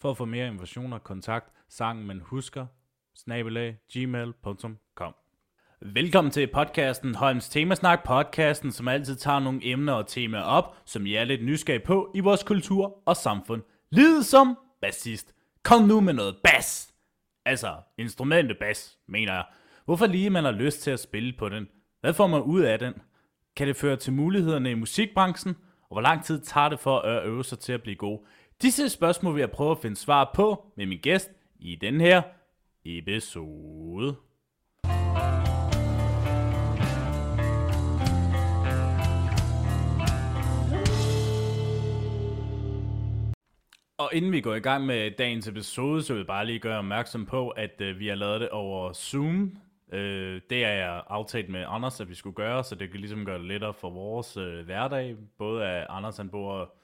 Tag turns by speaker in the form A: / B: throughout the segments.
A: For at få mere informationer, kontakt sangen man husker, snabelag, gmail.com. Velkommen til podcasten Holms Temasnak, podcasten, som altid tager nogle emner og temaer op, som I er lidt nysgerrige på i vores kultur og samfund. Lid som bassist. Kom nu med noget bass! Altså, instrumentet bass, mener jeg. Hvorfor lige man har lyst til at spille på den? Hvad får man ud af den? Kan det føre til mulighederne i musikbranchen? Og hvor lang tid tager det for at øve sig til at blive god? Disse spørgsmål vil jeg prøve at finde svar på med min gæst i den her episode. Og inden vi går i gang med dagens episode, så vil jeg bare lige gøre opmærksom på, at øh, vi har lavet det over Zoom. Øh, det er jeg aftalt med Anders, at vi skulle gøre, så det kan ligesom gøre det lettere for vores øh, hverdag. Både at Anders han bor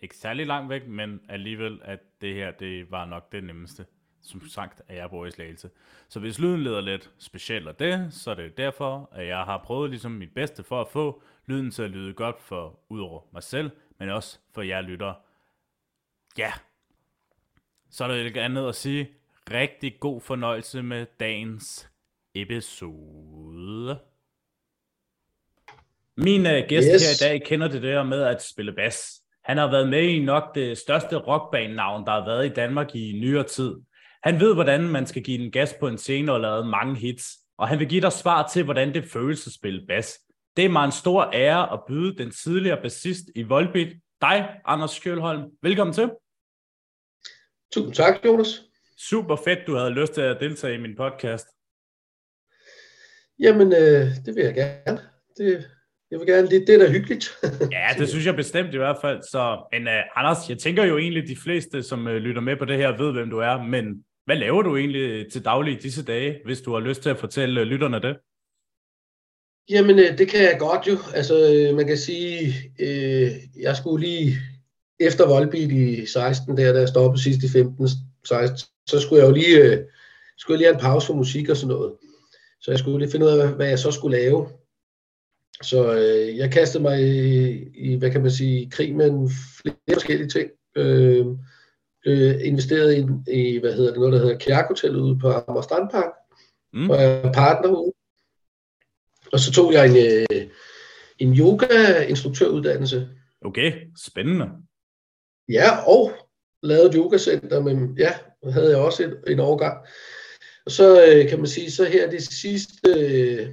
A: ikke særlig langt væk, men alligevel, at det her, det var nok det nemmeste. Som sagt, at jeg bor i Slagelse. Så hvis lyden leder lidt specielt af det, så er det derfor, at jeg har prøvet ligesom mit bedste for at få lyden til at lyde godt for udover mig selv, men også for jer lytter. Ja, så er der ikke andet at sige. Rigtig god fornøjelse med dagens episode. Min uh, gæst yes. her i dag kender det der med at spille bas. Han har været med i nok det største rockbanenavn, der har været i Danmark i nyere tid. Han ved, hvordan man skal give den gas på en scene og lave mange hits. Og han vil give dig svar til, hvordan det føles at spille bas. Det er mig en stor ære at byde den tidligere bassist i Volbeat, dig, Anders Skjølholm. Velkommen til.
B: Tusind tak, Jonas.
A: Super fedt, du havde lyst til at deltage i min podcast.
B: Jamen, øh, det vil jeg gerne. Det, jeg vil gerne lidt, det er da hyggeligt.
A: ja, det synes jeg bestemt i hvert fald. Så, men uh, Anders, jeg tænker jo egentlig, de fleste, som uh, lytter med på det her, ved, hvem du er. Men hvad laver du egentlig til daglig i disse dage, hvis du har lyst til at fortælle uh, lytterne det?
B: Jamen, uh, det kan jeg godt jo. Altså, uh, man kan sige, uh, jeg skulle lige efter Volbeat i 16, der, da jeg stoppede sidst i 15, 16, så skulle jeg jo lige, uh, skulle jeg lige have en pause for musik og sådan noget. Så jeg skulle lige finde ud af, hvad jeg så skulle lave. Så øh, jeg kastede mig i, i, hvad kan man sige, krig med flere forskellige ting. Øh, øh, investeret i, i, hvad hedder det, noget der hedder Kjærk Hotel ude på Amager Strandpark, mm. og jeg er partner ude. Og så tog jeg en, øh, en yoga-instruktøruddannelse.
A: Okay, spændende.
B: Ja, og lavede et yogacenter, men ja, havde jeg også en, en overgang. Og så øh, kan man sige, så her det sidste, øh,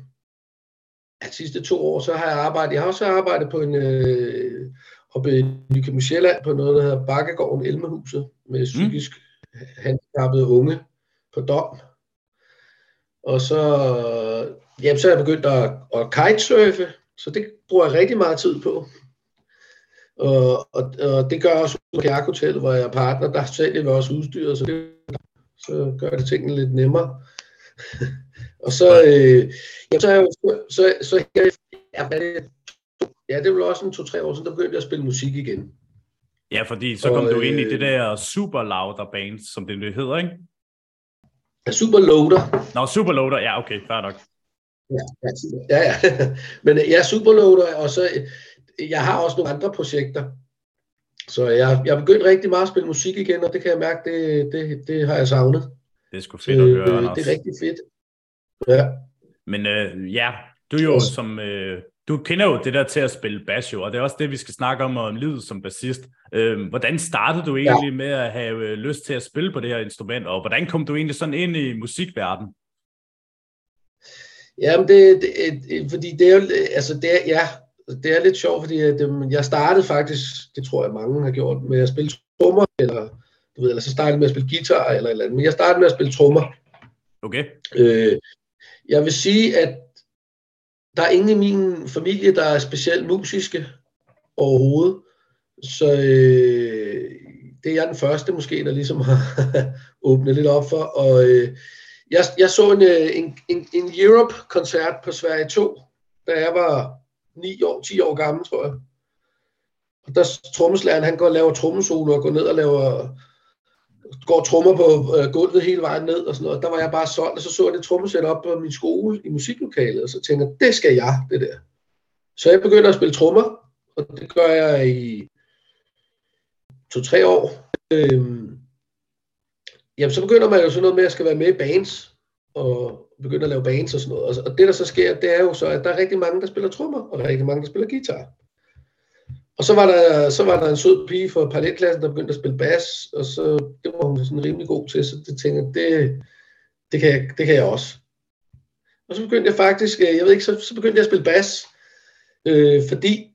B: de sidste to år, så har jeg arbejdet, jeg har også arbejdet på en, øh, oppe i Nykøbing Sjælland, på noget, der hedder Bakkegården Elmehuset, med mm. psykisk mm. handicappede unge på dom. Og så, jamen, så er jeg begyndt at, at kitesurfe, så det bruger jeg rigtig meget tid på. Og, og, og det gør jeg også på Kjærk Hotel, hvor jeg er partner, der sælger vi også udstyret, så det så gør det tingene lidt nemmere. Og så, øh, ja, så, så, så her, ja, det var også en to-tre år siden, der begyndte jeg at spille musik igen.
A: Ja, fordi så kom og, du ind i det der Super Louder Band, som det hedder, ikke?
B: Ja, Super Loader.
A: Nå, Super Loader, ja, okay, fair nok.
B: Ja, ja, ja. Men ja, Super Loader, og så, jeg har også nogle andre projekter. Så jeg, jeg er begyndt rigtig meget at spille musik igen, og det kan jeg mærke, det, det, det har jeg savnet.
A: Det er sgu fedt at høre,
B: Anders. Det er rigtig fedt. Ja.
A: Men øh, ja, du jo som... Øh, du kender jo det der til at spille bass jo, og det er også det, vi skal snakke om, om livet som bassist. Øh, hvordan startede du egentlig ja. med at have øh, lyst til at spille på det her instrument, og hvordan kom du egentlig sådan ind i musikverdenen?
B: Jamen, det, det, det, fordi det er jo, altså det er, ja, det er lidt sjovt, fordi det, jeg startede faktisk, det tror jeg mange har gjort, med at spille trommer, eller, du ved, eller så startede med at spille guitar, eller eller andet, men jeg startede med at spille trommer.
A: Okay.
B: Øh, jeg vil sige, at der er ingen i min familie, der er specielt musiske overhovedet. Så øh, det er jeg den første måske, der ligesom har åbnet lidt op for. Og øh, jeg, jeg så en, øh, en, en, en Europe-koncert på Sverige 2, da jeg var 9 år, 10 år gammel, tror jeg. Og der trommeslæren, han går og laver trommesolo og går ned og laver går trommer på øh, gulvet hele vejen ned og sådan noget. Der var jeg bare solgt, og så så jeg det trommesæt op på min skole i musiklokalet, og så tænkte jeg, det skal jeg, det der. Så jeg begyndte at spille trommer, og det gør jeg i to-tre år. Øhm, jamen, så begynder man jo sådan noget med, at jeg skal være med i bands, og begynde at lave bands og sådan noget. Og det, der så sker, det er jo så, at der er rigtig mange, der spiller trommer, og der er rigtig mange, der spiller guitar. Og så var der, så var der en sød pige fra parallelklassen, der begyndte at spille bas, og så, det var hun sådan rimelig god til, så det tænkte jeg, det, det, kan jeg, det kan jeg også. Og så begyndte jeg faktisk, øh, jeg ved ikke, så, så begyndte jeg at spille bas, øh, fordi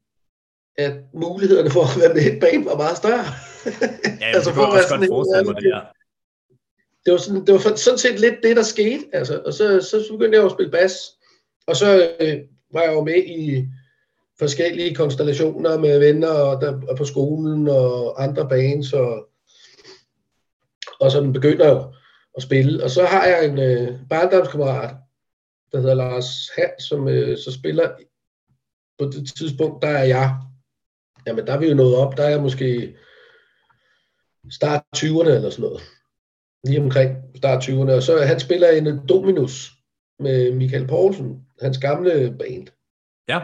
B: at mulighederne for at være med i et band var meget større.
A: Ja, altså, for at være sådan godt mig det, ja.
B: Det var, sådan, det var sådan set lidt det, der skete, altså, og så, så, så begyndte jeg at spille bas, og så øh, var jeg jo med i forskellige konstellationer med venner og, der, og på skolen og andre bands, og, og så begynder jeg at spille. Og så har jeg en øh, barndomskammerat, der hedder Lars Hans, som øh, så spiller på det tidspunkt, der er jeg, jamen der er vi jo nået op, der er jeg måske start 20'erne eller sådan noget. Lige omkring start 20'erne. Og så han spiller en Dominus med Michael Poulsen, hans gamle band.
A: Ja.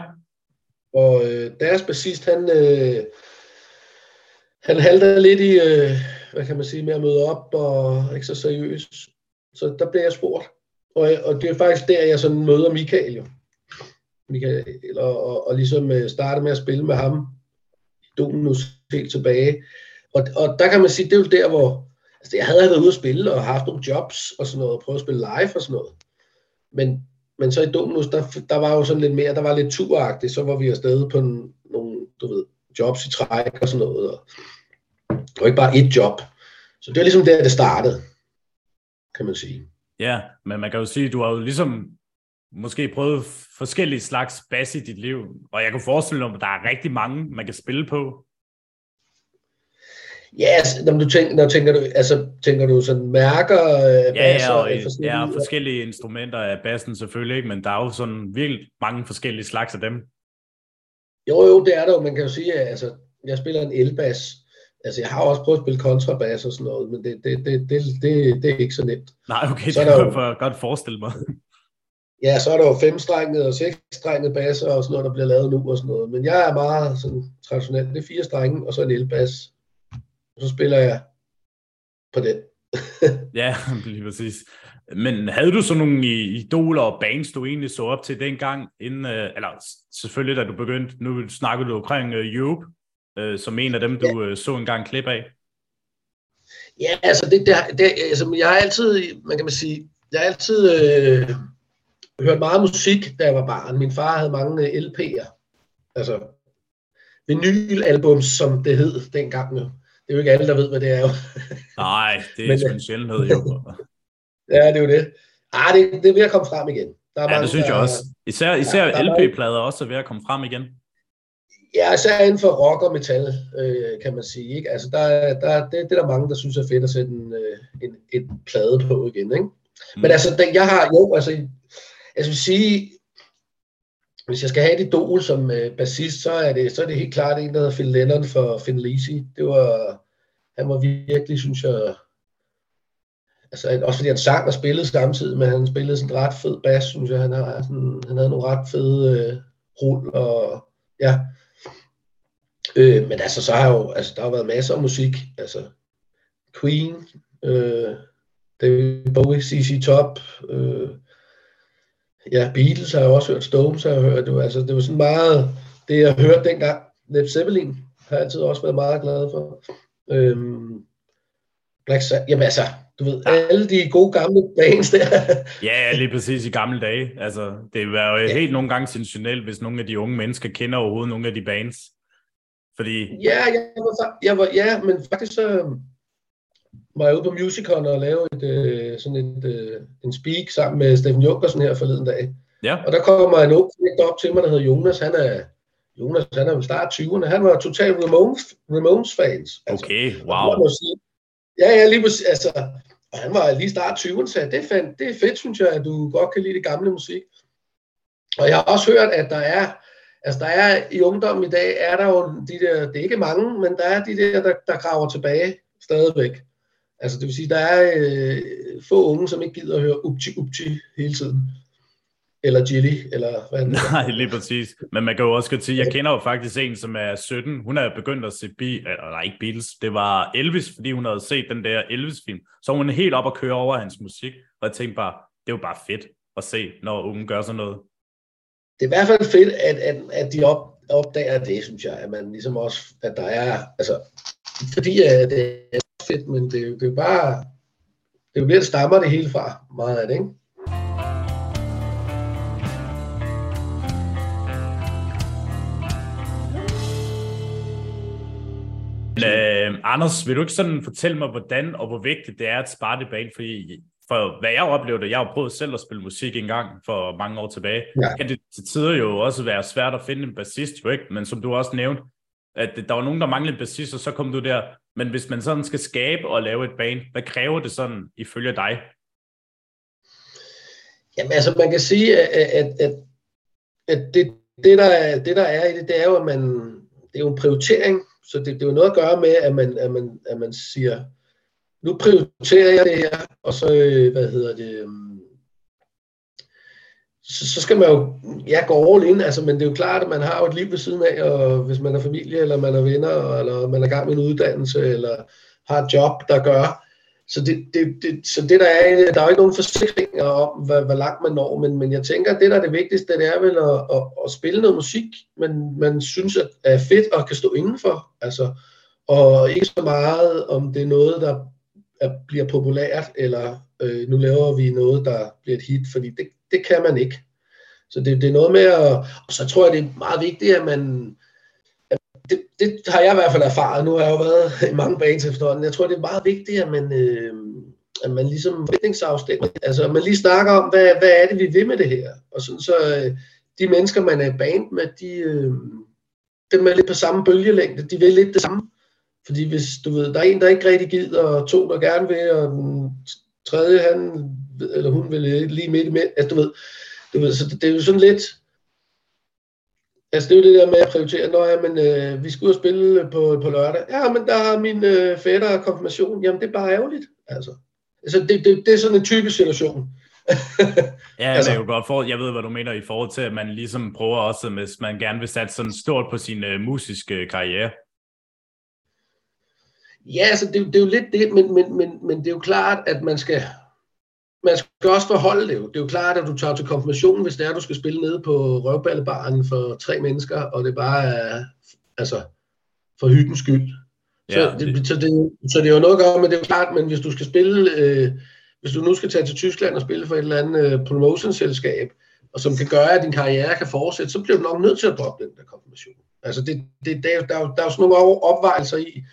B: Og øh, deres bassist, han, øh, han halter lidt i, øh, hvad kan man sige, med at møde op og ikke så seriøs. Så der bliver jeg spurgt. Og, og det er faktisk der, jeg sådan møder Michael jo. Michael, og, og, og ligesom øh, starte med at spille med ham i Dominus helt tilbage. Og, og der kan man sige, det er jo der, hvor altså, jeg havde været ude at spille og haft nogle jobs og sådan noget, og prøvet at spille live og sådan noget. Men men så i Dominus, der, der var jo sådan lidt mere, der var lidt turagtigt, så var vi afsted på en, nogle, du ved, jobs i træk og sådan noget. Og det var ikke bare et job. Så det var ligesom der, det startede, kan man sige.
A: Ja, men man kan jo sige, du har jo ligesom måske prøvet forskellige slags bas i dit liv, og jeg kan forestille mig, at der er rigtig mange, man kan spille på.
B: Ja, yes, når du tænker, når tænker du, altså, tænker du sådan mærker
A: øh, ja, ja, og, forskellige, ja, forskellige instrumenter af bassen selvfølgelig, ikke, men der er jo sådan virkelig mange forskellige slags af dem.
B: Jo, jo, det er der jo. Man kan jo sige, at altså, jeg spiller en elbas. Altså, jeg har også prøvet at spille kontrabas og sådan noget, men det, det, det, det, det, det er ikke så nemt.
A: Nej, okay, så det kan jeg godt forestille mig.
B: Ja, så er der jo femstrenget og seksstrenget basser og sådan noget, der bliver lavet nu og sådan noget. Men jeg er meget sådan traditionelt. Det er fire strenge og så en elbas så spiller jeg på den.
A: ja, lige præcis. Men havde du så nogle idoler og bands, du egentlig så op til dengang, inden, øh, eller selvfølgelig da du begyndte, nu snakker du omkring uh, Europe, uh, som en af dem, du ja. så engang klip af?
B: Ja, altså, det, det, det, altså jeg har altid, man kan man sige, jeg har altid øh, hørt meget musik, da jeg var barn. Min far havde mange LP'er, altså vinylalbums, som det hed dengang. Det er jo ikke alle, der ved, hvad det er. Jo.
A: Nej, det er Men, sgu en sjældenhed jo.
B: ja, det er jo det. Ah, det, det er ved at komme frem igen.
A: Der er ja, mange, det synes jeg også. Især, især ja, LP-plader også er ved at komme frem igen.
B: Ja, især inden for rock og metal, øh, kan man sige. Ikke? Altså, der, der, det, det er der mange, der synes er fedt at sætte en, øh, en, en plade på igen. Ikke? Mm. Men altså, den, jeg har jo, altså, jeg vil sige, hvis jeg skal have et idol som øh, bassist, så er, det, så er det helt klart en, der hedder Phil Lennon for Finn Lisi. Det var, han var virkelig, synes jeg, altså også fordi han sang og spillede samtidig, men han spillede sådan ret fed bas, synes jeg. Han, har sådan, han havde nogle ret fede øh, rull, og ja. Øh, men altså, så har jo, altså, der har været masser af musik, altså Queen, øh, David Bowie, C.C. Top, øh, ja, Beatles har jeg også hørt, Stones har jeg hørt, var, altså, det var sådan meget, det jeg hørte dengang, Led Zeppelin har jeg altid også været meget glad for. Øhm, Black Sabbath, jamen altså, du ved, ja. alle de gode gamle bands der.
A: ja, lige præcis i gamle dage. Altså, det var jo ja. helt nogle gange sensationelt, hvis nogle af de unge mennesker kender overhovedet nogle af de bands. Fordi...
B: Ja, jeg var, jeg var, ja, men faktisk så, var jeg ude på Musicon og lave et, øh, sådan et, øh, en speak sammen med Steffen Junkersen her forleden dag.
A: Ja.
B: Og der kommer en ung op til mig, der hedder Jonas. Han er Jonas, han er jo start 20'erne, han var total Ramones, Ramones fans.
A: Altså, okay, wow.
B: Ja, ja, lige præcis. Altså, og han var lige start 20'erne, så det fandt, det er fedt, synes jeg, at du godt kan lide det gamle musik. Og jeg har også hørt, at der er, altså der er i ungdommen i dag, er der jo de der, det er ikke mange, men der er de der, der, der graver tilbage stadigvæk. Altså det vil sige, der er øh, få unge, som ikke gider at høre upti upti hele tiden. Eller Jilly, eller hvad det
A: Nej, lige præcis. Men man kan jo også godt sige, jeg kender jo faktisk en, som er 17. Hun er begyndt at se, Be- eller nej, ikke Beatles, det var Elvis, fordi hun havde set den der Elvis-film. Så hun er helt op at køre over hans musik, og jeg tænkte bare, det er jo bare fedt at se, når unge gør sådan noget.
B: Det er i hvert fald fedt, at, at, at de op, opdager det, synes jeg, at man ligesom også, at der er, altså, fordi at det er fedt, men det, det er jo bare, det er jo der, stammer det hele fra, meget af det, ikke?
A: Øh, Anders, vil du ikke sådan fortælle mig, hvordan og hvor vigtigt det er at spare det bane? Fordi for hvad jeg oplevede, jeg har prøvet selv at spille musik en gang for mange år tilbage, ja. kan det til tider jo også være svært at finde en bassist, jo ikke? Men som du også nævnte, at der var nogen, der manglede en bassist, og så kom du der. Men hvis man sådan skal skabe og lave et band, hvad kræver det sådan ifølge dig?
B: Jamen altså, man kan sige, at, at, at, at det, det, der er, det, der er i det, det er jo, at man, det er jo en prioritering, så det, det er jo noget at gøre med, at man, at man, at man siger, nu prioriterer jeg det her, og så, øh, hvad hedder det, øhm, så, så skal man jo, ja, gå all in, altså, men det er jo klart, at man har jo et liv ved siden af, og hvis man er familie, eller man er venner, eller man er gang med en uddannelse, eller har et job, der gør, så det, det, det, så det der er, der er jo ikke nogen forsikringer om, hvor, hvor langt man når, men, men jeg tænker, at det der er det vigtigste, det er vel at, at, at spille noget musik, men man synes at er fedt og kan stå indenfor, altså, og ikke så meget, om det er noget, der er, bliver populært, eller øh, nu laver vi noget, der bliver et hit, fordi det, det kan man ikke. Så det, det er noget med at, og så tror jeg, det er meget vigtigt, at man, at det, det har jeg i hvert fald erfaret, nu har jeg jo været i mange baner efterhånden, jeg tror, det er meget vigtigt, at man, øh, at man ligesom forventningsafstemmer, altså at man lige snakker om, hvad, hvad er det, vi vil med det her, og sådan så øh, de mennesker, man er band med, de, øh, dem er lidt på samme bølgelængde, de vil lidt det samme, fordi hvis du ved, der er en, der ikke rigtig gider, og to, der gerne vil, og den tredje, han eller hun vil lige midt imellem, altså du ved, du ved, så det, det er jo sådan lidt, altså det er jo det der med at prioritere, når ja, men, øh, vi skal ud og spille på, på lørdag, ja, men der har min øh, fætter konfirmation, jamen det er bare ærgerligt, altså. Altså det, det, det er sådan en typisk situation.
A: ja, altså, det er jo godt for, jeg ved, hvad du mener i forhold til, at man ligesom prøver også, hvis man gerne vil sætte sådan stort på sin uh, musiske karriere,
B: Ja, altså det, det er jo lidt det, men, men, men, men det er jo klart, at man skal, man skal også forholde det jo. Det er jo klart, at du tager til konfirmation, hvis det er, at du skal spille nede på røvballebaren for tre mennesker, og det bare er altså, for hyggens skyld. Så, ja, det, det, så, det, så det er jo noget at gøre, men det er jo klart, men hvis du skal spille, øh, hvis du nu skal tage til Tyskland og spille for et eller andet øh, promotionselskab, og som kan gøre, at din karriere kan fortsætte, så bliver du nok nødt til at droppe den der konfirmation. Altså det, det, der, der, der er jo sådan nogle opvejelser i,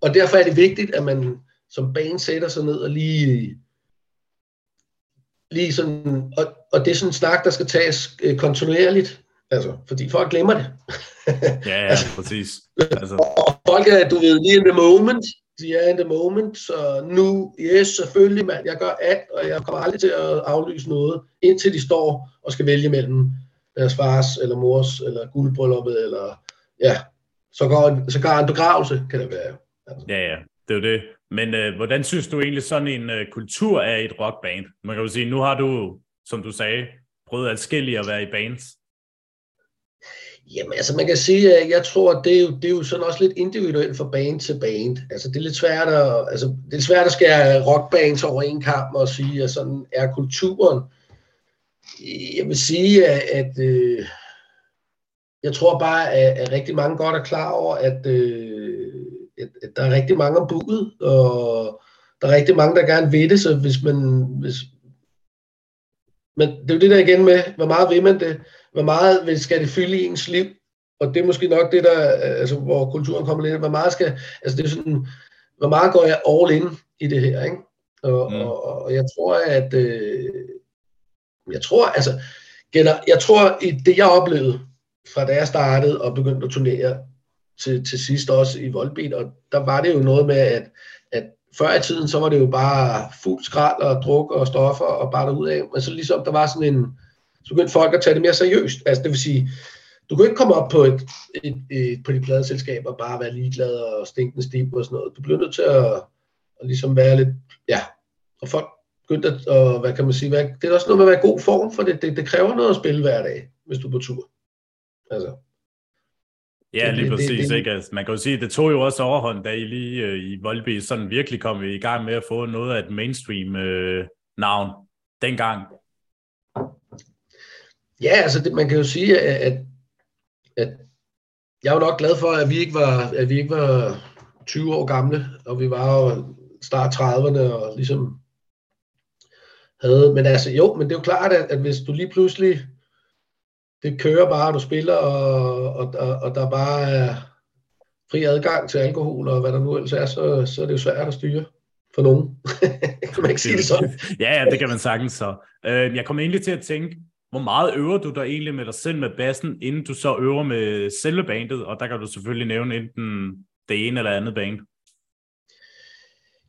B: og derfor er det vigtigt, at man som bane sætter sig ned og lige, lige sådan, og, og det er sådan en snak, der skal tages øh, kontinuerligt, altså, fordi folk glemmer det.
A: ja, ja, altså, præcis.
B: Altså. Og folk er, du ved, lige in the moment, de er in the moment, så nu, yes, selvfølgelig, mand, jeg gør alt, og jeg kommer aldrig til at aflyse noget, indtil de står og skal vælge mellem deres fars eller mors, eller guldbrylluppet, eller ja, så går, så går en begravelse, kan det være.
A: Altså. Ja, ja, det er jo det. Men øh, hvordan synes du egentlig sådan en øh, kultur er i et rockband? Man kan jo sige, nu har du, som du sagde, prøvet adskillige at være i bands.
B: Jamen, altså man kan sige, at jeg tror, at det er jo, det er jo sådan også lidt individuelt fra band til band. Altså det er lidt svært at, altså, det er svært at skære rockbands over en kamp og sige, at sådan er kulturen. Jeg vil sige, at, at øh, jeg tror bare, at, at rigtig mange godt er klar over, at øh, der er rigtig mange om budet, og der er rigtig mange, der gerne vil det, så hvis man... Hvis, men det er jo det der igen med, hvor meget vil man det? Hvor meget skal det fylde i ens liv? Og det er måske nok det, der, altså, hvor kulturen kommer lidt, hvor meget skal, altså det er sådan, hvor meget går jeg all in i det her, ikke? Og, mm. og, og jeg tror, at, øh, jeg tror, altså, jeg tror, i det jeg oplevede, fra da jeg startede og begyndte at turnere til, til sidst også i Volbeat, og der var det jo noget med, at, at før i tiden, så var det jo bare fuld skrald og druk og stoffer og bare derud af, men så ligesom der var sådan en, så begyndte folk at tage det mere seriøst, altså det vil sige, du kunne ikke komme op på et, et, et på de pladeselskab og bare være ligeglad og stinkende stiv og sådan noget. Du bliver nødt til at, at ligesom være lidt, ja, og folk begyndte at, og hvad kan man sige, være, det er også noget med at være i god form, for det, det, det kræver noget at spille hver dag, hvis du er på tur. Altså.
A: Ja, lige præcis. Det, det, ikke? Altså, man kan jo sige, at det tog jo også overhånd, da I lige øh, i Volby sådan virkelig kom i gang med at få noget af et mainstream øh, navn dengang.
B: Ja, altså det, man kan jo sige, at, at, at jeg er jo nok glad for, at vi ikke var, at vi ikke var 20 år gamle, og vi var jo start 30'erne og ligesom havde, men altså jo, men det er jo klart, at, at hvis du lige pludselig det kører bare, du spiller, og, og, og, og der bare er fri adgang til alkohol, og hvad der nu ellers er, så, så er det jo svært at styre for nogen. kan man ikke sige det sådan?
A: ja, ja, det kan man sagtens så. Øh, jeg kommer egentlig til at tænke, hvor meget øver du dig egentlig med dig selv med bassen, inden du så øver med selve bandet, og der kan du selvfølgelig nævne enten det ene eller andet band.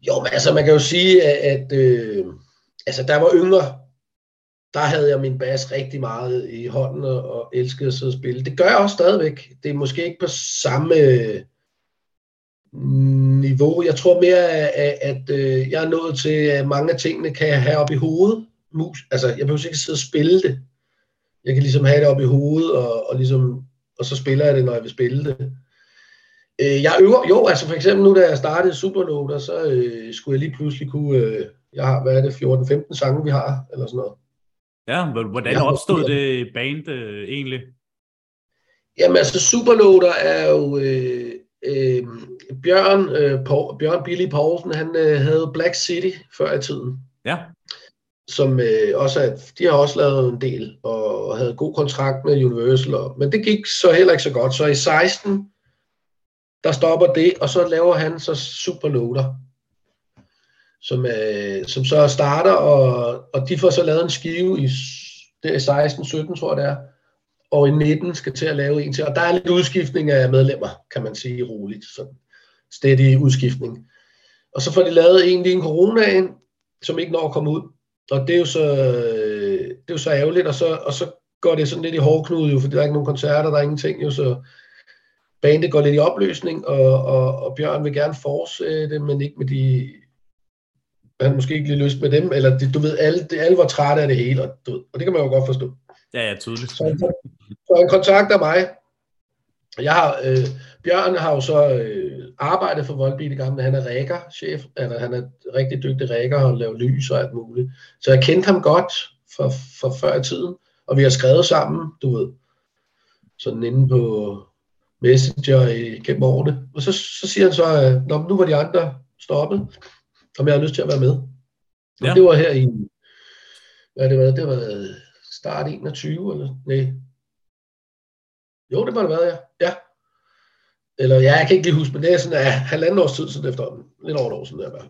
B: Jo, men altså man kan jo sige, at, at øh, altså, der var yngre, der havde jeg min bas rigtig meget i hånden og, og elskede at sidde og spille. Det gør jeg også stadigvæk. Det er måske ikke på samme mm, niveau. Jeg tror mere, at, at øh, jeg er nået til, at mange af tingene kan jeg have op i hovedet. Mus. Altså, jeg behøver ikke sidde og spille det. Jeg kan ligesom have det op i hovedet, og, og, ligesom, og så spiller jeg det, når jeg vil spille det. Øh, jeg øver, jo, altså for eksempel nu, da jeg startede Supernoter, så øh, skulle jeg lige pludselig kunne, øh, jeg har, hvad er det, 14-15 sange, vi har, eller sådan noget.
A: Ja, hvordan opstod det band øh, egentlig?
B: Jamen altså, Superloader er jo... Øh, øh, Bjørn, øh, Paul, Bjørn Billy Poulsen, han øh, havde Black City før i tiden.
A: Ja.
B: Som øh, også er, de har også lavet en del, og havde god kontrakt med Universal. Og, men det gik så heller ikke så godt. Så i 16, der stopper det, og så laver han så Superloader som, øh, som så starter, og, og de får så lavet en skive i det er 16-17, tror jeg det er, og i 19 skal til at lave en til, og der er lidt udskiftning af medlemmer, kan man sige roligt, sådan stedig udskiftning. Og så får de lavet en lige en coronaen, som ikke når at komme ud, og det er jo så, øh, det er jo så ærgerligt, og så, og så går det sådan lidt i hårdknude, jo, fordi der er ikke nogen koncerter, der er ingenting, jo, så bandet går lidt i opløsning, og, og, og Bjørn vil gerne fortsætte, men ikke med de han måske ikke lige lyst med dem, eller det, du ved, alle, det, alle var trætte af det hele, og, du og det kan man jo godt forstå.
A: Ja, ja, tydeligt.
B: Så, så han kontakter mig. Jeg har, øh, Bjørn har jo så øh, arbejdet for Volbeat i gamle, han er rækker-chef, eller han er rigtig dygtig rækker og laver lys og alt muligt. Så jeg kendte ham godt for, for før i tiden, og vi har skrevet sammen, du ved, sådan inde på Messenger i, gennem årene. Og så, så siger han så, at nu var de andre stoppet, om jeg har lyst til at være med. Og ja. det var her i, hvad det var, det var start 21, eller nej. Jo, det må det være, ja. ja. Eller ja, jeg kan ikke lige huske, men det er sådan ja, halvanden års tid siden efter, lidt over et år siden, der var.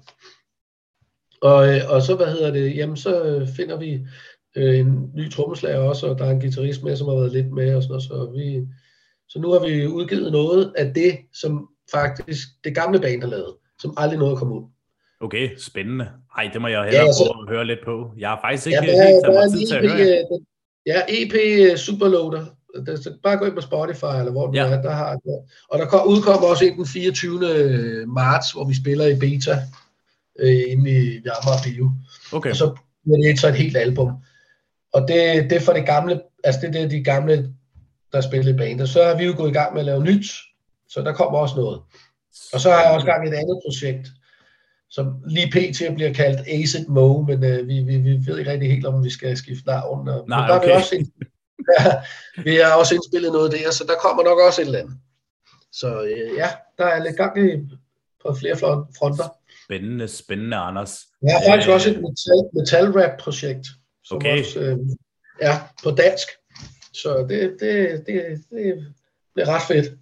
B: Og, øh, og så, hvad hedder det, jamen så finder vi øh, en ny trommeslager også, og der er en guitarist med, som har været lidt med, og sådan noget, så vi, så nu har vi udgivet noget af det, som faktisk det gamle band har lavet, som aldrig nåede at komme ud.
A: Okay, spændende. Ej, det må jeg hellere ja, altså, prøve at høre lidt på. Jeg har faktisk ikke ja, der, helt taget mig tid til at høre.
B: E ja, EP øh, Superloader. Det, så bare gå ind på Spotify, eller hvor du ja. er, der har det. Og der udkommer også en den 24. Øh, marts, hvor vi spiller i beta øh, inde i Amager Bio.
A: Okay.
B: Og så bliver det så et helt album. Og det, det er for det gamle, altså det, det er de gamle, der spiller i bandet. Så har vi jo gået i gang med at lave nyt, så der kommer også noget. Og så har jeg også gang i et andet projekt, som lige pt. bliver kaldt Acid Mo, men øh, vi, vi, vi ved ikke rigtig helt, om vi skal skifte navn.
A: Nej, men der okay.
B: er vi, også ja, vi har også indspillet noget der, så der kommer nok også et eller andet. Så øh, ja, der er lidt gang i på flere fronter.
A: Spændende, spændende, Anders.
B: Jeg har faktisk øh, også et metal, metal rap projekt, som
A: okay.
B: også øh, er på dansk. Så det, det, det, det, det er ret fedt.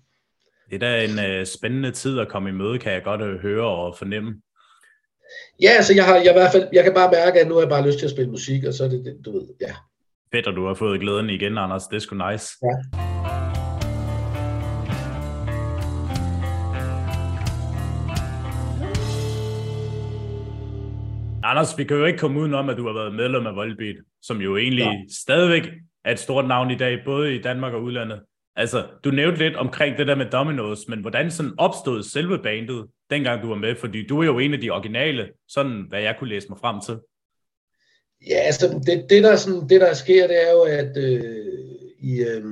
A: Det er da en øh, spændende tid at komme i møde, kan jeg godt øh, høre og fornemme.
B: Ja, altså jeg har jeg i hvert fald, jeg kan bare mærke, at nu har jeg bare lyst til at spille musik, og så er det det, du ved, ja.
A: Fedt, at du har fået glæden igen, Anders. Det er sgu nice.
B: Ja.
A: Anders, vi kan jo ikke komme udenom, at du har været medlem af Volbeat, som jo egentlig ja. stadigvæk er et stort navn i dag, både i Danmark og udlandet. Altså, du nævnte lidt omkring det der med Domino's, men hvordan sådan opstod selve bandet, dengang du var med? Fordi du er jo en af de originale, sådan hvad jeg kunne læse mig frem til.
B: Ja, altså, det, det, der, sådan, det der sker, det er jo, at øh, i, øh,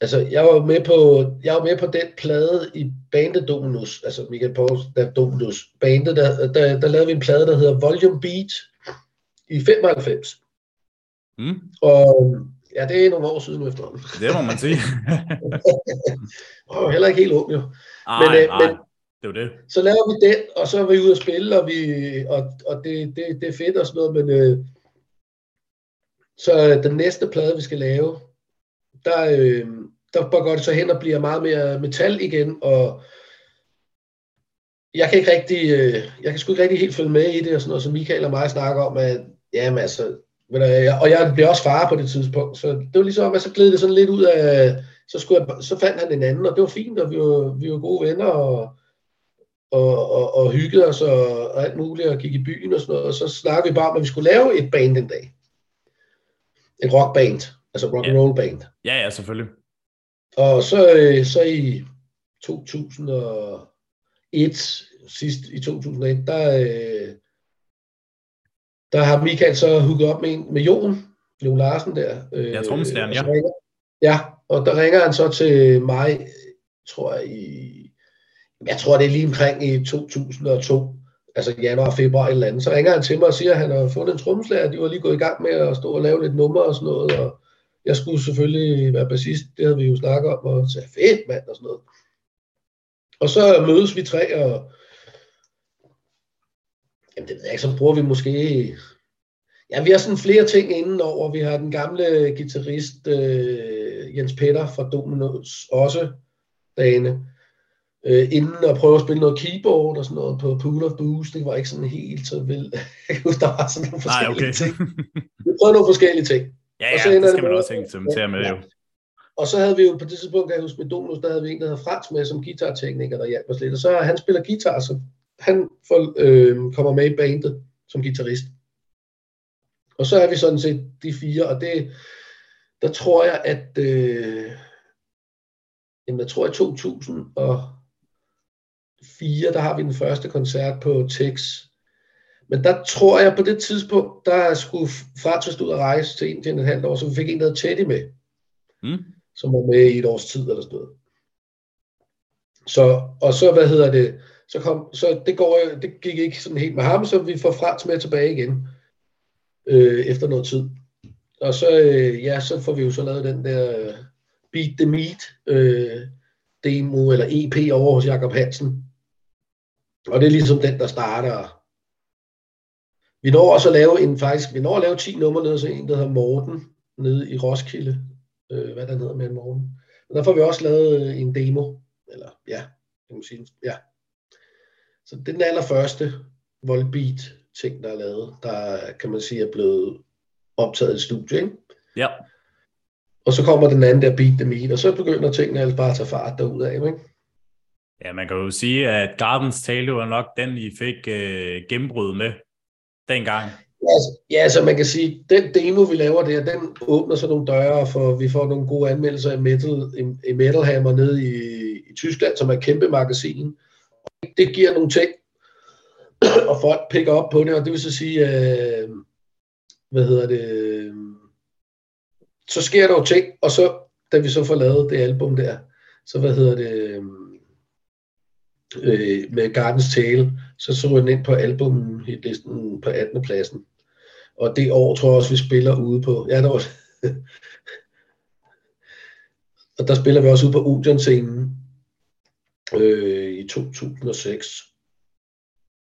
B: altså, jeg var med på, jeg var med på den plade i bandet Dominus, altså Michael Pauls, der Dominus bandet, der, der, der lavede vi en plade, der hedder Volume Beat i 95. Mm. Og ja, det er nogle år siden efterhånden.
A: Det må man sige.
B: og heller ikke helt ung jo.
A: Ej, men, øh, ej. Men, det var det.
B: Så laver vi den, og så er vi ude at spille, og, vi, og, og det, det, det er fedt og sådan noget, men øh, så den næste plade, vi skal lave, der, øh, der går det så hen og bliver meget mere metal igen, og jeg kan ikke rigtig, øh, jeg kan sgu ikke rigtig helt følge med i det, og sådan noget, som Michael og mig snakker om, at jamen altså, og jeg blev også far på det tidspunkt, så det var ligesom, at så gled det sådan lidt ud af, så, skulle jeg, så fandt han en anden, og det var fint, og vi var, vi var gode venner, og, og, og, og hyggede os, og, og alt muligt, og gik i byen og sådan noget, og så snakkede vi bare om, at vi skulle lave et band en dag. Et rockband, altså rock and roll band.
A: Ja, ja, selvfølgelig.
B: Og så, øh, så i 2001, sidst i 2001, der, øh, der har Michael så hugget op med, en, med Jon, Jon Larsen der.
A: Øh, ja, trommeslæren, ja.
B: Ringer, ja, og der ringer han så til mig, tror jeg, i, jeg tror det er lige omkring i 2002, altså januar, februar eller andet. Så ringer han til mig og siger, at han har fundet en trommeslager, de var lige gået i gang med at stå og lave lidt nummer og sådan noget, og jeg skulle selvfølgelig være bassist, det havde vi jo snakket om, og sagde, fedt mand, og sådan noget. Og så mødes vi tre, og jamen det ved jeg ikke, så bruger vi måske, ja, vi har sådan flere ting inden over. Vi har den gamle guitarist øh, Jens Peter fra Dominos også derinde, øh, inden at prøve at spille noget keyboard og sådan noget på Pool of Boost. Det var ikke sådan helt så vildt. Jeg huske, der var sådan nogle forskellige Nej, okay. ting. Vi prøvede nogle forskellige ting.
A: Ja, ja, og så det skal man også instrumentere med, jo.
B: Og så havde vi jo på det tidspunkt, kan jeg huske med Dominus, der havde vi en, der hedder Frans med som guitartekniker, der hjalp os lidt. Og så han spiller guitar, så han får, øh, kommer med i bandet som guitarist. Og så er vi sådan set de fire, og det, der tror jeg, at øh, jamen, jeg tror i 2004, der har vi den første koncert på Tex. Men der tror jeg på det tidspunkt, der skulle Frans ud og rejse til Indien et halvt år, så vi fik en, der Teddy med. Mm. Som var med i et års tid eller sådan noget. Så, og så, hvad hedder det, så, kom, så det, går, det gik ikke sådan helt med ham, så vi får Frans med tilbage igen øh, efter noget tid. Og så, øh, ja, så får vi jo så lavet den der øh, Beat the Meat øh, demo, eller EP over hos Jakob Hansen. Og det er ligesom den, der starter. Vi når også at lave en, faktisk, vi når at lave 10 numre nede så en, der hedder Morten, nede i Roskilde. Øh, hvad der hedder med Morten. Og der får vi også lavet øh, en demo, eller ja, kan man sige, ja, så det er den allerførste Volbeat ting, der er lavet, der kan man sige er blevet optaget i studiet, ikke?
A: Ja.
B: Og så kommer den anden der Beat the Meat, og så begynder tingene altså bare at tage fart derudad, ikke?
A: Ja, man kan jo sige, at Gardens tale var nok den, I fik øh, gennembrud med dengang.
B: Ja, altså, ja, så man kan sige, den demo, vi laver der, den åbner så nogle døre, for vi får nogle gode anmeldelser i Metal, i, i Metal Hammer nede i, i Tyskland, som er et kæmpe magasin det giver nogle ting, og folk picker op på det, og det vil så sige, øh, hvad hedder det, øh, så sker der jo ting, og så, da vi så får lavet det album der, så hvad hedder det, øh, øh med Gardens Tale, så så den ind på albumen listen på 18. pladsen. Og det år tror jeg også, vi spiller ude på, ja, der var, og der spiller vi også ude på Odeon-scenen, øh, i 2006.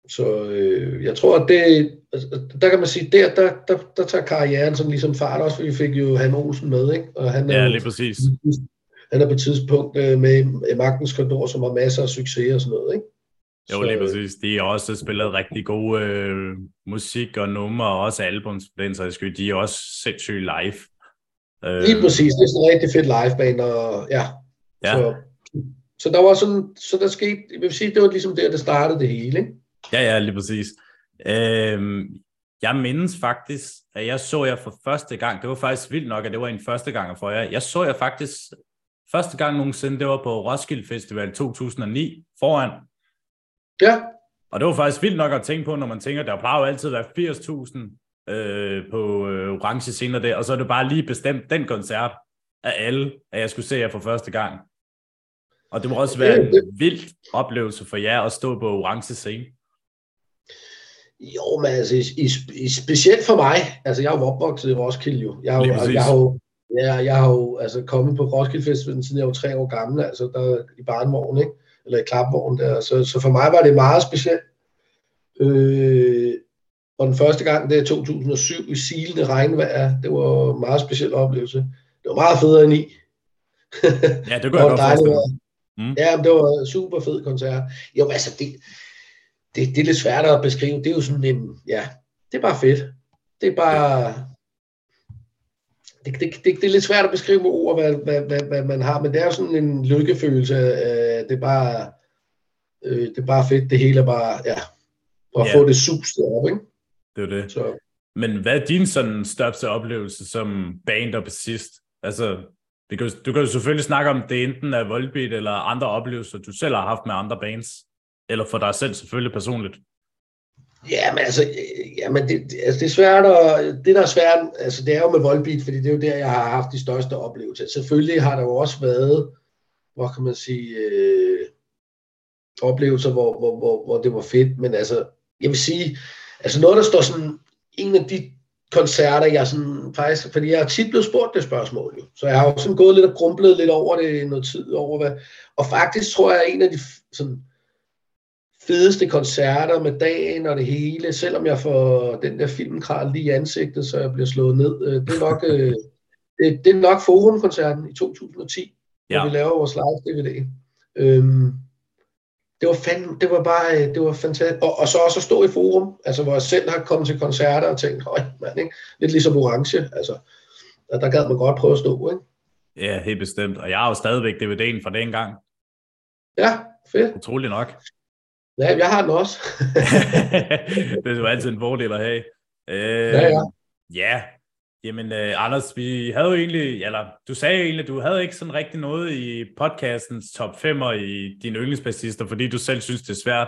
B: Så øh, jeg tror, at det, altså, der kan man sige, der, der, der, der tager karrieren sådan ligesom fart også, for vi fik jo Han Olsen med, ikke?
A: Og han er ja, lige præcis.
B: Han er på et tidspunkt øh, med Magtens Kondor, som har masser af succes og sådan noget, ikke?
A: Jo, så, lige øh, præcis. De har også spillet rigtig gode øh, musik og numre, og også albums på den sags skyld. De er også sindssygt live.
B: Øh, lige præcis. Det er sådan en rigtig fedt liveband, og ja. ja. Så, så der var sådan, så der skete, jeg vil sige, det var ligesom der, det startede det hele, ikke?
A: Ja, ja, lige præcis. Øhm, jeg mindes faktisk, at jeg så jer for første gang. Det var faktisk vildt nok, at det var en første gang for jer. Jeg så jer faktisk første gang nogensinde, det var på Roskilde Festival 2009 foran.
B: Ja.
A: Og det var faktisk vildt nok at tænke på, når man tænker, der plejer jo altid at være 80.000 øh, på øh, orange scener der, og så er det bare lige bestemt den koncert af alle, at jeg skulle se jer for første gang. Og det må også være en vild oplevelse for jer at stå på orange scene.
B: Jo, men altså, i, i, specielt for mig, altså jeg er jo opvokset i Roskilde jo. Jeg har jo, jeg har jo, ja, jeg har jo altså, kommet på Roskilde Festival, siden jeg var tre år gammel, altså der i barnvogn, ikke? eller i klapvogn der. Så, så for mig var det meget specielt. Øh, og den første gang, det er 2007 i silende regnvejr, det var en meget speciel oplevelse. Det var meget federe end i.
A: ja, det kunne jeg godt forestille
B: Mm. Ja, det var en super fed koncert. Jo, altså, det, det, det er lidt svært at beskrive. Det er jo sådan en, ja, det er bare fedt. Det er bare, det, det, det, det er lidt svært at beskrive med ord, hvad, hvad, hvad, hvad man har, men det er jo sådan en lykkefølelse. Øh, det er bare, øh, det er bare fedt. Det hele er bare, ja, at ja. få det sus op, ikke?
A: Det er det. Så. Men hvad er din sådan største oplevelse som band og bassist? Altså, det kan, du kan jo selvfølgelig snakke om, det enten er Volbeat eller andre oplevelser, du selv har haft med andre bands. Eller for dig selv selvfølgelig personligt.
B: Ja, men altså, ja, men det, altså det er svært, og det der er svært, altså det er jo med Volbeat, fordi det er jo der, jeg har haft de største oplevelser. Selvfølgelig har der jo også været, hvor kan man sige, øh, oplevelser, hvor, hvor, hvor, hvor det var fedt, men altså, jeg vil sige, altså noget, der står sådan, en af de koncerter, jeg sådan faktisk, fordi jeg har tit blevet spurgt det spørgsmål, jo. så jeg har jo sådan gået lidt og grumplet lidt over det noget tid, over hvad, og faktisk tror jeg, at en af de sådan, fedeste koncerter med dagen og det hele, selvom jeg får den der filmkral lige i ansigtet, så jeg bliver slået ned, øh, det er nok, øh, det, det er nok Forum-koncerten i 2010, ja. hvor vi laver vores live-DVD. Øhm, det var, fandme, det var bare, øh, det var fantastisk. Og, og så også at stå i forum, altså hvor jeg selv har kommet til koncerter og tænkt, høj mand, ikke? lidt ligesom orange, altså der, der gad man godt prøve at stå, ikke?
A: Ja, helt bestemt. Og jeg har jo stadigvæk DVD'en fra den gang.
B: Ja, fedt.
A: Utrolig nok.
B: Ja, jeg har den også.
A: det er jo altid en fordel at have.
B: Øh, ja, ja.
A: Ja, Jamen, uh, Anders, vi havde jo egentlig, eller du sagde jo egentlig, at du havde ikke sådan rigtig noget i podcastens top 5'er i dine yndlingsbassister, fordi du selv synes, det er svært.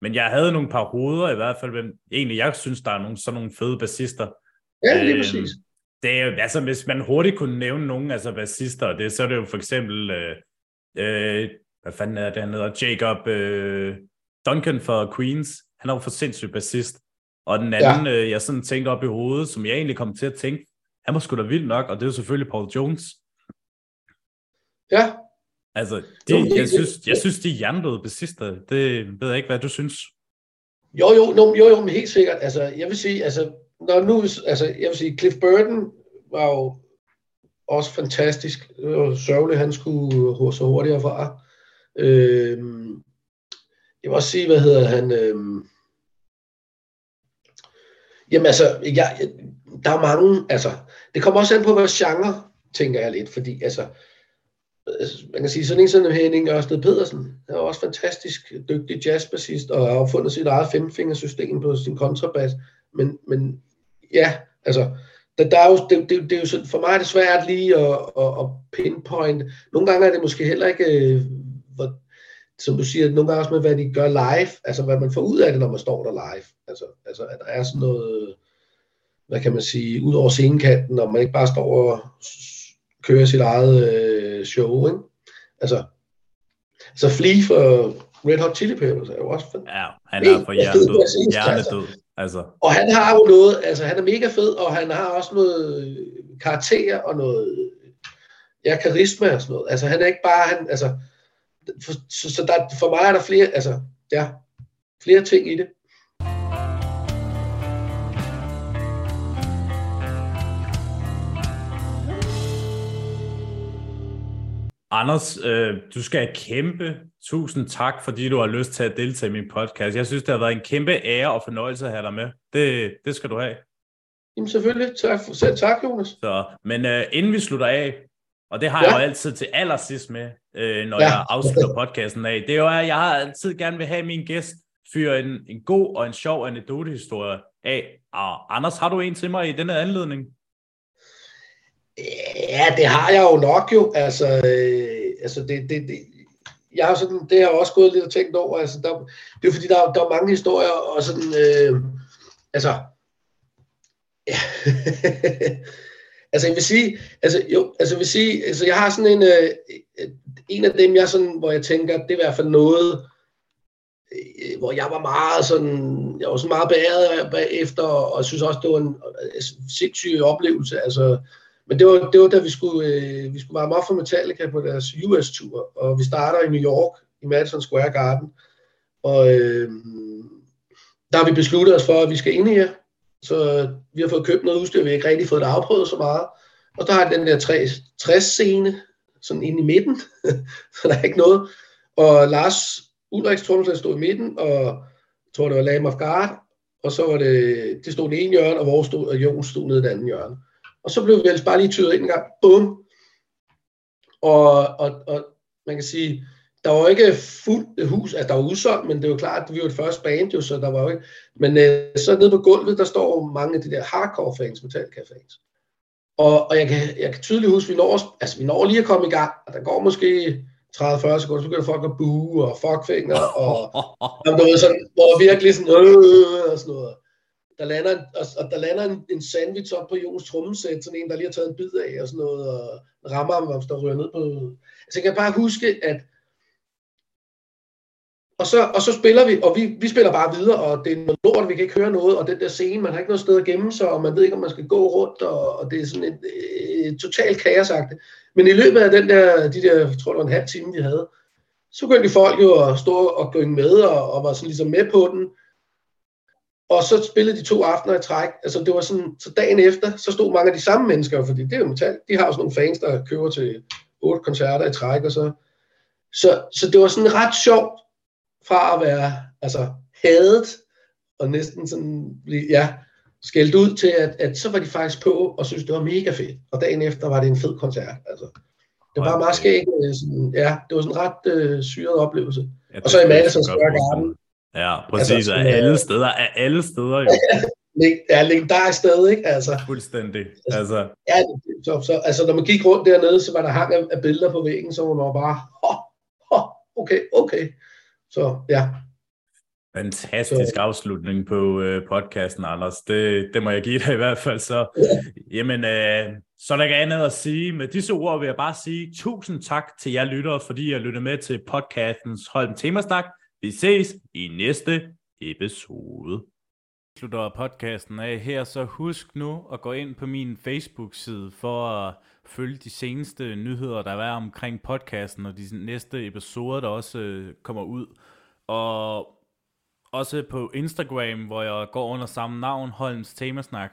A: Men jeg havde nogle par hoveder i hvert fald, hvem egentlig jeg synes, der er nogle, sådan nogle fede bassister.
B: Ja, lige uh, præcis.
A: Det er altså hvis man hurtigt kunne nævne nogen altså bassister, det, så er det jo for eksempel, uh, uh, hvad fanden er det, han hedder, Jacob uh, Duncan for Queens. Han er jo for sindssygt bassist. Og den anden, ja. øh, jeg sådan tænkte op i hovedet, som jeg egentlig kom til at tænke, han var sgu da vildt nok, og det er jo selvfølgelig Paul Jones.
B: Ja.
A: Altså, de, jo, jeg, synes, jeg synes, de er hjernedøde bassister. Det ved jeg ikke, hvad du synes.
B: Jo, jo, no, jo, jo, men helt sikkert. Altså, jeg vil sige, altså, når nu, altså, jeg vil sige, Cliff Burton var jo også fantastisk. Det var sørgeligt, han skulle så hurtigere fra. Øhm, jeg vil også sige, hvad hedder han? Øhm, jamen altså, jeg, der er mange, altså, det kommer også an på, hvad genre, tænker jeg lidt, fordi altså, altså man kan sige, sådan en som Henning Ørsted Pedersen, er også fantastisk dygtig jazzbassist, og har opfundet sit eget femfingersystem på sin kontrabas, men, men ja, altså, der, der er jo, det, det, det er jo sådan, for mig er det svært lige at, at, at pinpoint. Nogle gange er det måske heller ikke, øh, hvor, som du siger, nogle gange også med, hvad de gør live, altså hvad man får ud af det, når man står der live. Altså, altså at der er sådan noget, hvad kan man sige, ud over scenekanten, og man ikke bare står og kører sit eget øh, show, ikke? Altså, så Flea for Red Hot Chili Peppers er jo også
A: fed. Ja, han er for hjernedød. Hjernedød. Altså.
B: Og han har jo noget, altså han er mega fed, og han har også noget karakter og noget, ja, karisma og sådan noget. Altså han er ikke bare, han, altså, for, så, så der, for mig er der flere, altså, ja, flere ting i det.
A: Anders, øh, du skal kæmpe tusind tak, fordi du har lyst til at deltage i min podcast. Jeg synes, det har været en kæmpe ære og fornøjelse at have dig med. Det, det skal du have.
B: Jamen selvfølgelig. Tak, selv tak, Jonas.
A: Så, men øh, inden vi slutter af, og det har ja. jeg jo altid til allersidst med, øh, når ja. jeg afslutter podcasten af, det er jo, at jeg har altid gerne vil have min gæst fyre en, en god og en sjov anekdotehistorie af. Og Anders, har du en til mig i denne anledning?
B: Ja, det har jeg jo nok jo. Altså, øh, altså det, det, det, jeg har sådan, det har jeg også gået lidt og tænkt over. Altså, der, det er fordi, der, der er mange historier, og sådan, øh, altså, ja. altså jeg vil sige, altså, jo, altså jeg vil sige, altså jeg har sådan en, øh, en af dem, jeg sådan, hvor jeg tænker, det er i hvert fald noget, øh, hvor jeg var meget sådan, jeg var så meget beæret bagefter, og jeg synes også, det var en øh, sindssyg oplevelse, altså, men det var, det var da vi skulle, øh, vi skulle varme op for Metallica på deres US-tur, og vi starter i New York, i Madison Square Garden, og øh, der har vi besluttet os for, at vi skal ind her, så øh, vi har fået købt noget udstyr, vi har ikke rigtig fået det afprøvet så meget, og der har den der 60-scene, sådan inde i midten, så der er ikke noget, og Lars Ulrichs trommeslager stod i midten, og jeg tror det var Lamb of God, og så var det, det stod det ene hjørne, og vores stod, og Jon stod nede i det andet hjørne. Og så blev vi ellers bare lige tyret ind en gang. Bum. Og, og, og man kan sige, der var ikke fuldt hus, altså der var udsolgt, men det var klart, at vi var et første band jo, så der var jo ikke. Men øh, så nede på gulvet, der står mange af de der hardcore fans, Metallica fans. Og, og jeg, kan, jeg kan tydeligt huske, at vi når, altså, vi når lige at komme i gang, og der går måske 30-40 sekunder, så begynder folk at bue og fuckfinger, og, og du ved, sådan, hvor virkelig sådan, øh, og sådan noget. Der lander, og, og der lander en, en sandwich op på Jons trommesæt, sådan en, der lige har taget en bid af og sådan noget, og rammer ham, og der ryger ned på... Altså jeg kan bare huske, at og så, og så spiller vi, og vi, vi spiller bare videre, og det er noget lort, vi kan ikke høre noget, og den der scene, man har ikke noget sted at gemme sig, og man ved ikke, om man skal gå rundt, og, og det er sådan et, et totalt kaosagtigt. Men i løbet af den der, de der, jeg tror det var en halv time, vi havde, så begyndte folk jo at stå og gå med, og, og var sådan ligesom med på den, og så spillede de to aftener i træk. Altså det var sådan, så dagen efter, så stod mange af de samme mennesker, fordi det er jo metal. De har jo sådan nogle fans, der køber til otte koncerter i træk og så. Så, så det var sådan ret sjovt fra at være altså, hadet og næsten sådan, ja, skældt ud til, at, at så var de faktisk på og synes det var mega fedt. Og dagen efter var det en fed koncert. Altså, det var meget skægt. Øh, sådan, ja, det var sådan en ret øh, syret oplevelse. Ja, og så i Madison Square Garden,
A: Ja, præcis. Altså, af alle steder. Af alle steder, jo.
B: ja, legendarisk sted, ikke? Altså,
A: Fuldstændig. Altså.
B: Ja, så, så, altså, når man gik rundt dernede, så var der hang af, af billeder på væggen, så var man bare, oh, oh, okay, okay. Så ja.
A: Fantastisk så. afslutning på øh, podcasten, Anders. Det, det må jeg give dig i hvert fald. Så, ja. jamen, øh, så er der ikke andet at sige. Med disse ord vil jeg bare sige tusind tak til jer lyttere, fordi jeg lyttede med til podcastens Holden Temasnak. Vi ses i næste episode. Slutter podcasten af her, så husk nu at gå ind på min Facebook-side for at følge de seneste nyheder, der er omkring podcasten og de næste episoder, der også øh, kommer ud. Og også på Instagram, hvor jeg går under samme navn, Holms Temasnak,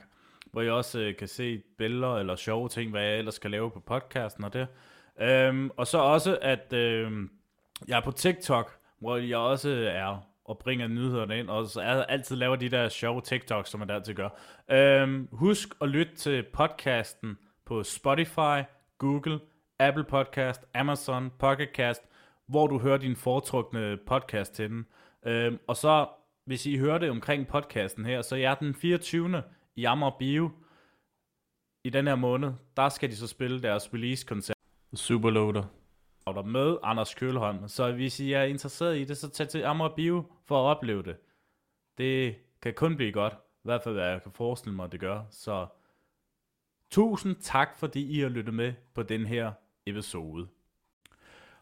A: hvor jeg også øh, kan se billeder eller sjove ting, hvad jeg ellers skal lave på podcasten og det. Øhm, og så også, at øh, jeg er på TikTok, hvor jeg også er og bringer nyhederne ind, og så er altid laver de der sjove TikToks, som man altid gør. Øhm, husk at lytte til podcasten på Spotify, Google, Apple Podcast, Amazon, Pocket Cast, hvor du hører din foretrukne podcast til den. Øhm, og så, hvis I hører det omkring podcasten her, så er jeg den 24. i Amager Bio i den her måned, der skal de så spille deres release-koncert. Superloader der med Anders Kølholm. Så hvis I er interesseret i det, så tag til Amager Bio for at opleve det. Det kan kun blive godt. I hvert fald, hvad jeg kan forestille mig, at det gør. Så tusind tak, fordi I har lyttet med på den her episode.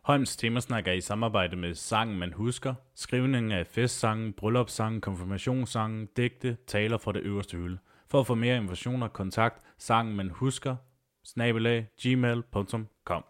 A: Holms Temasnak er i samarbejde med Sangen Man Husker, skrivningen af festsangen, bryllupssangen, konfirmationssangen, digte, taler fra det øverste hylde. For at få mere informationer, kontakt, sangen man husker, snabelag, gmail.com.